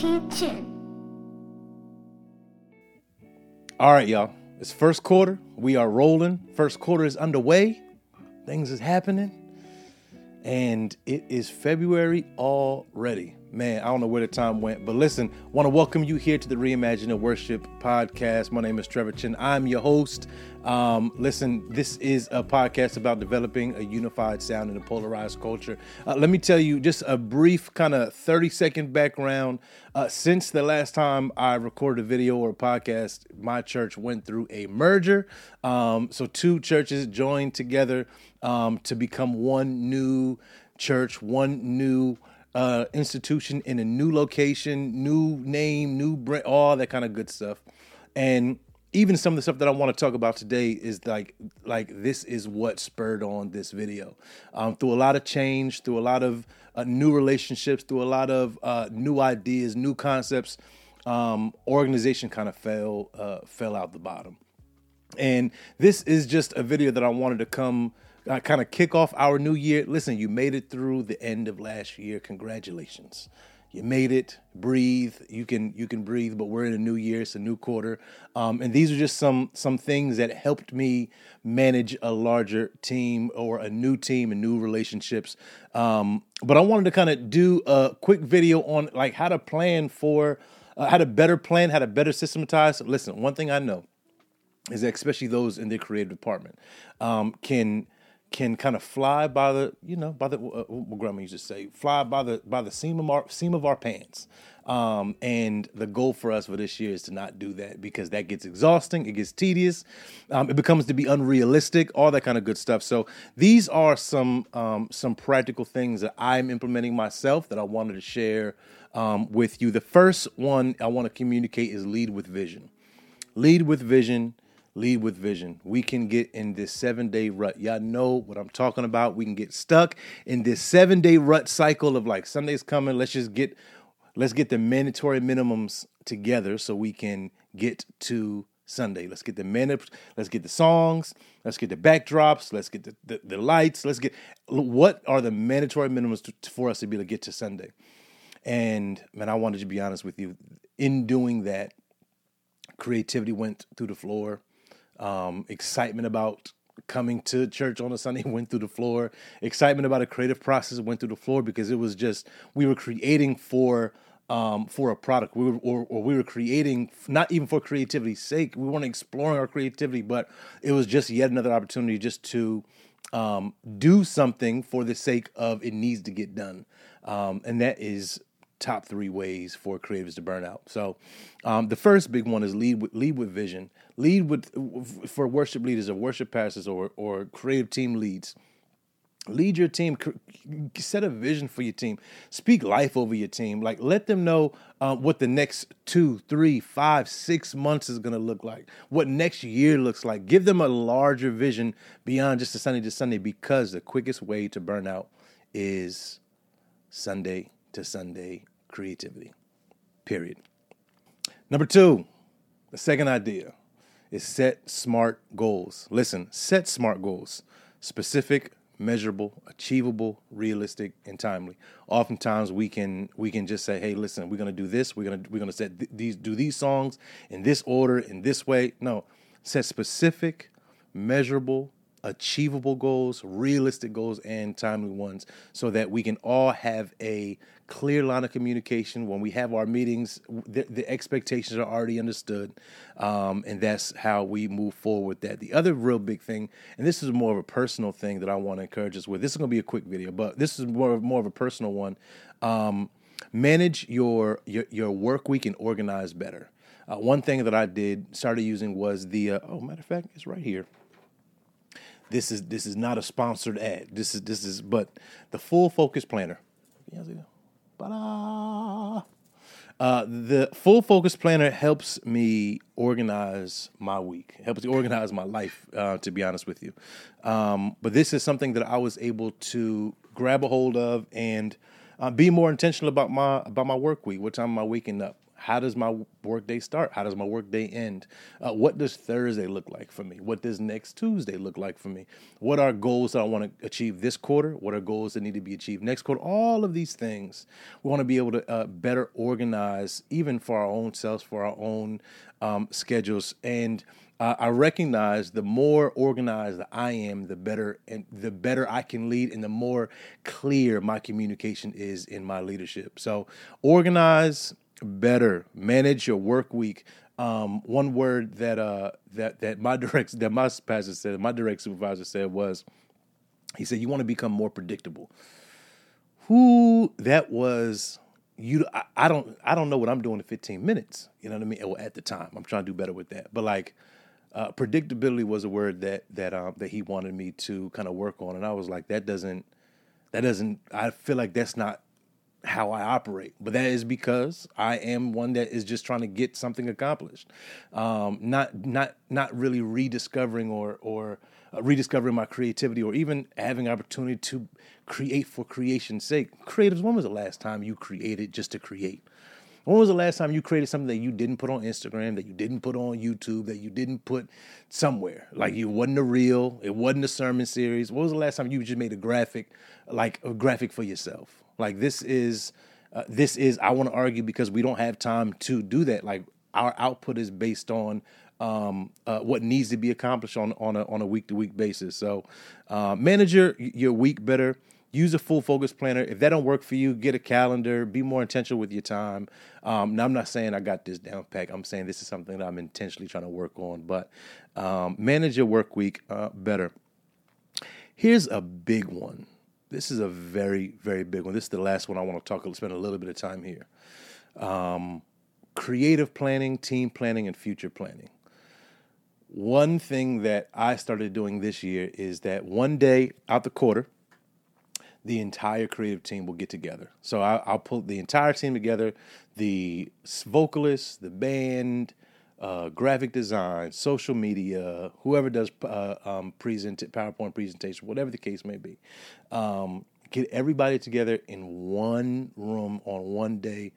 Attention. All right, y'all. It's first quarter. We are rolling. First quarter is underway. Things is happening. And it is February already. Man, I don't know where the time went, but listen, want to welcome you here to the Reimagine Worship podcast. My name is Trevor Chin. I'm your host. Um, listen, this is a podcast about developing a unified sound in a polarized culture. Uh, let me tell you just a brief kind of 30 second background. Uh, since the last time I recorded a video or a podcast, my church went through a merger. Um, so two churches joined together um, to become one new church, one new uh, institution in a new location, new name, new brand, all that kind of good stuff. And even some of the stuff that I want to talk about today is like like this is what spurred on this video. Um, through a lot of change, through a lot of uh, new relationships, through a lot of uh, new ideas, new concepts, um, organization kind of fell uh, fell out the bottom. And this is just a video that I wanted to come uh, kind of kick off our new year. Listen, you made it through the end of last year. Congratulations. You made it. Breathe. You can you can breathe. But we're in a new year. It's a new quarter. Um, and these are just some some things that helped me manage a larger team or a new team and new relationships. Um, but I wanted to kind of do a quick video on like how to plan for uh, how to better plan, how to better systematize. Listen, one thing I know is that especially those in the creative department um, can can kind of fly by the you know by the uh, what grandma used to say fly by the by the seam of our seam of our pants. Um, and the goal for us for this year is to not do that because that gets exhausting it gets tedious um, it becomes to be unrealistic all that kind of good stuff. So these are some um, some practical things that i'm implementing myself that i wanted to share um, with you. The first one i want to communicate is lead with vision. Lead with vision lead with vision. We can get in this seven day rut. Y'all know what I'm talking about. We can get stuck in this seven day rut cycle of like Sunday's coming. Let's just get let's get the mandatory minimums together so we can get to Sunday. Let's get the minutes. Let's get the songs. Let's get the backdrops. Let's get the, the, the lights. Let's get what are the mandatory minimums to, for us to be able to get to Sunday. And man, I wanted to be honest with you. In doing that, creativity went through the floor um, excitement about coming to church on a Sunday went through the floor. Excitement about a creative process went through the floor because it was just we were creating for um, for a product. We were or, or, we were creating not even for creativity's sake. We weren't exploring our creativity, but it was just yet another opportunity just to um, do something for the sake of it needs to get done, um, and that is top three ways for creatives to burn out. So, um, the first big one is lead with lead with vision. Lead with for worship leaders or worship pastors or or creative team leads. Lead your team. Set a vision for your team. Speak life over your team. Like let them know uh, what the next two, three, five, six months is going to look like. What next year looks like. Give them a larger vision beyond just a Sunday to Sunday. Because the quickest way to burn out is Sunday to Sunday creativity. Period. Number two, the second idea is set smart goals. Listen, set smart goals. Specific, measurable, achievable, realistic, and timely. Oftentimes we can we can just say, "Hey, listen, we're going to do this. We're going to we're going to set th- these do these songs in this order, in this way." No, set specific, measurable, achievable goals, realistic goals, and timely ones so that we can all have a clear line of communication. When we have our meetings, the, the expectations are already understood. Um, and that's how we move forward with that. The other real big thing, and this is more of a personal thing that I want to encourage us with. This is going to be a quick video, but this is more, more of a personal one. Um, manage your, your, your work week and organize better. Uh, one thing that I did started using was the uh, oh matter of fact it's right here this is this is not a sponsored ad. This is this is but the full focus planner. Uh, the full focus planner helps me organize my week, helps me organize my life. Uh, to be honest with you, um, but this is something that I was able to grab a hold of and uh, be more intentional about my about my work week. What time am I waking up? How does my workday start? How does my workday end? Uh, what does Thursday look like for me? What does next Tuesday look like for me? What are goals that I want to achieve this quarter? What are goals that need to be achieved next quarter? All of these things we want to be able to uh, better organize, even for our own selves, for our own um, schedules. And uh, I recognize the more organized I am, the better and the better I can lead, and the more clear my communication is in my leadership. So organize better, manage your work week. Um, one word that uh, that that my direct that my pastor said, my direct supervisor said was, he said, "You want to become more predictable." Who that was you I, I, don't I don't know what I'm doing in 15 minutes. You know what I mean? Well, at the time, I'm trying to do better with that. But like uh, predictability was a word that that um, that he wanted me to kind of work on, and I was like, that doesn't that doesn't. I feel like that's not how I operate, but that is because I am one that is just trying to get something accomplished, um, not not not really rediscovering or or uh, rediscovering my creativity or even having opportunity to create for creation's sake. Creatives, when was the last time you created just to create? When was the last time you created something that you didn't put on Instagram, that you didn't put on YouTube, that you didn't put somewhere? Like it wasn't a reel, it wasn't a sermon series. What was the last time you just made a graphic, like a graphic for yourself? Like this is, uh, this is. I want to argue because we don't have time to do that. Like our output is based on um, uh, what needs to be accomplished on on a on a week to week basis. So, uh, your week better use a full focus planner. If that don't work for you, get a calendar. Be more intentional with your time. Um, now, I'm not saying I got this down pack. I'm saying this is something that I'm intentionally trying to work on. But um, manage your work week uh, better. Here's a big one. This is a very, very big one. This is the last one I want to talk. Spend a little bit of time here. Um, creative planning, team planning, and future planning. One thing that I started doing this year is that one day out the quarter, the entire creative team will get together. So I, will pull the entire team together the vocalists, the band, uh, graphic design, social media, whoever does uh, um, present PowerPoint presentation, whatever the case may be. Um, get everybody together in one room on one day.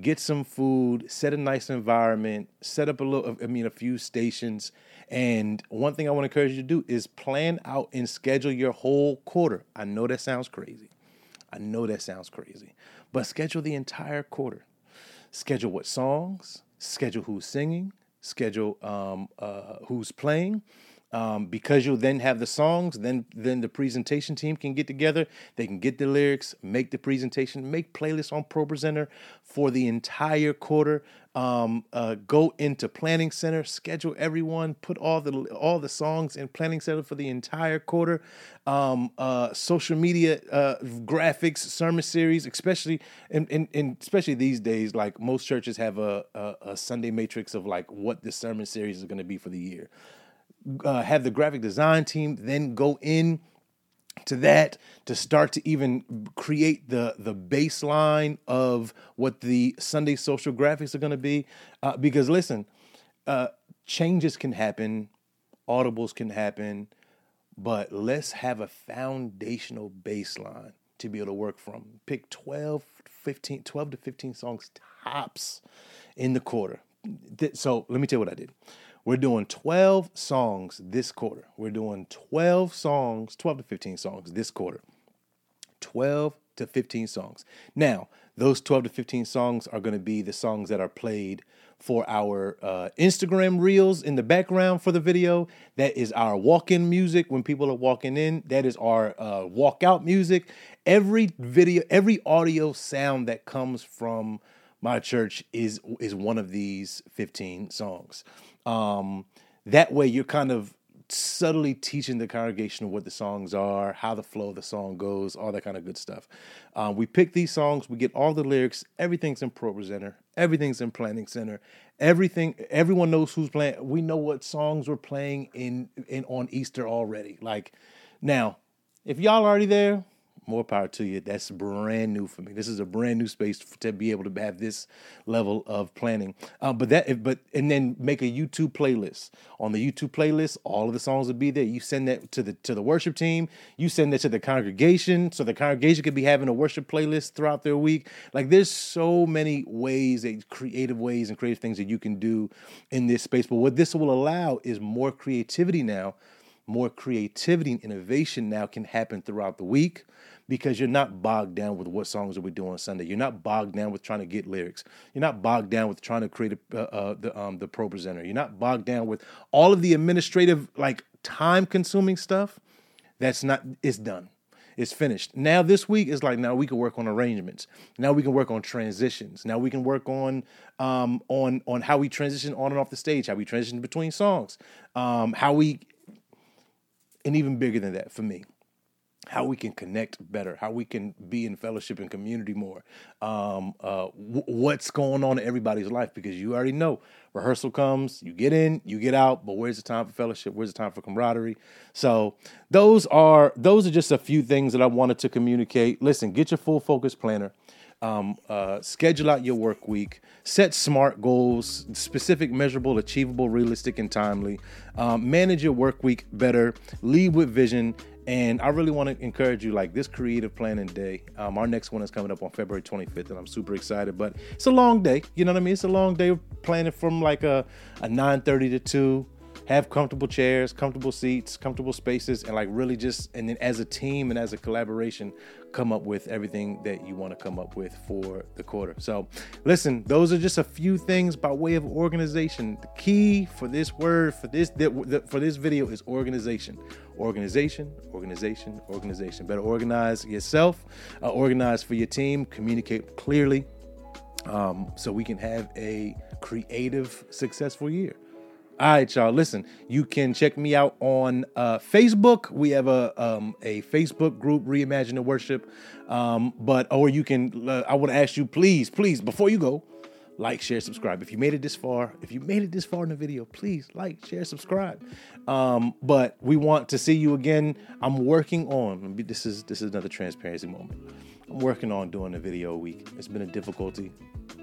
Get some food, set a nice environment, set up a little, I mean, a few stations, and one thing I want to encourage you to do is plan out and schedule your whole quarter. I know that sounds crazy. I know that sounds crazy. But schedule the entire quarter. Schedule what songs, schedule who's singing, schedule um, uh, who's playing, um, because you'll then have the songs then then the presentation team can get together. They can get the lyrics make the presentation make playlists on ProPresenter for the entire quarter. Um, uh, go into planning center schedule everyone put all the all the songs in planning center for the entire quarter. Um, uh, social media uh, graphics sermon series especially and, and, and, especially these days like most churches have a, a, a sunday matrix of like what the sermon series is going to be for the year uh, have the graphic design team then go in to that to start to even create the the baseline of what the Sunday social graphics are going to be. Uh, because listen, uh, changes can happen, audibles can happen, but let's have a foundational baseline to be able to work from. Pick 12, 15, 12 to 15 songs tops in the quarter. So let me tell you what I did. We're doing 12 songs this quarter. We're doing 12 songs, 12 to 15 songs this quarter. 12 to 15 songs. Now, those 12 to 15 songs are going to be the songs that are played for our uh, Instagram reels in the background for the video. That is our walk in music when people are walking in. That is our uh, walkout music. Every video, every audio sound that comes from my church is is one of these 15 songs. Um, that way, you're kind of subtly teaching the congregation what the songs are, how the flow of the song goes, all that kind of good stuff. Um, we pick these songs, we get all the lyrics, everything's in ProPresenter, everything's in Planning Center, everything. Everyone knows who's playing. We know what songs we're playing in in on Easter already. Like now, if y'all already there, more power to you. That's brand new for me. This is a brand new space to be able to have this level of planning. Um, but that, but and then make a YouTube playlist. On the YouTube playlist, all of the songs will be there. You send that to the to the worship team. You send that to the congregation, so the congregation could be having a worship playlist throughout their week. Like there's so many ways, that creative ways and creative things that you can do in this space. But what this will allow is more creativity now more creativity and innovation now can happen throughout the week because you're not bogged down with what songs are we doing on Sunday. You're not bogged down with trying to get lyrics. You're not bogged down with trying to create a, uh, uh, the um, the ProPresenter. You're not bogged down with all of the administrative like time consuming stuff. That's not. It's done. It's finished. Now this week is like now we can work on arrangements. Now we can work on transitions. Now we can work on um, on on how we transition on and off the stage, how we transition between songs, um, how we and even bigger than that for me how we can connect better, how we can be in fellowship and community more, um, uh, w- what's going on in everybody's life because you already know rehearsal comes, you get in, you get out, but where's the time for fellowship? Where's the time for camaraderie? So those are those are just a few things that I wanted to communicate. Listen, get your full focus planner. Um, uh, schedule out your work week, set smart goals, specific, measurable, achievable, realistic, and timely. Um, manage your work week better, lead with vision, and I really want to encourage you, like this creative planning day. Um, our next one is coming up on February 25th, and I'm super excited. But it's a long day. You know what I mean? It's a long day of planning from like a, a 9:30 to 2 have comfortable chairs, comfortable seats, comfortable spaces, and like really just and then as a team and as a collaboration, come up with everything that you want to come up with for the quarter. So, listen, those are just a few things by way of organization. The key for this word for this for this video is organization. Organization, organization, organization. Better organize yourself, uh, organize for your team, communicate clearly, um, so we can have a creative, successful year. All right, y'all. Listen, you can check me out on uh, Facebook. We have a um, a Facebook group, Reimagine the Worship. Um, but or you can. Uh, I want to ask you, please, please, before you go, like, share, subscribe. If you made it this far, if you made it this far in the video, please like, share, subscribe. Um, but we want to see you again. I'm working on. This is this is another transparency moment. I'm working on doing a video a week. It's been a difficulty.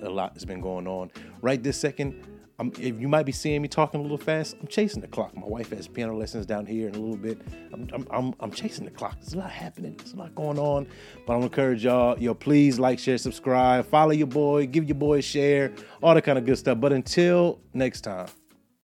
A lot has been going on. Right this second, I'm, if you might be seeing me talking a little fast, I'm chasing the clock. My wife has piano lessons down here in a little bit. I'm, I'm, I'm, I'm chasing the clock. There's a lot happening. There's a lot going on. But I'm encourage y'all, yo, please like, share, subscribe, follow your boy, give your boy a share, all that kind of good stuff. But until next time.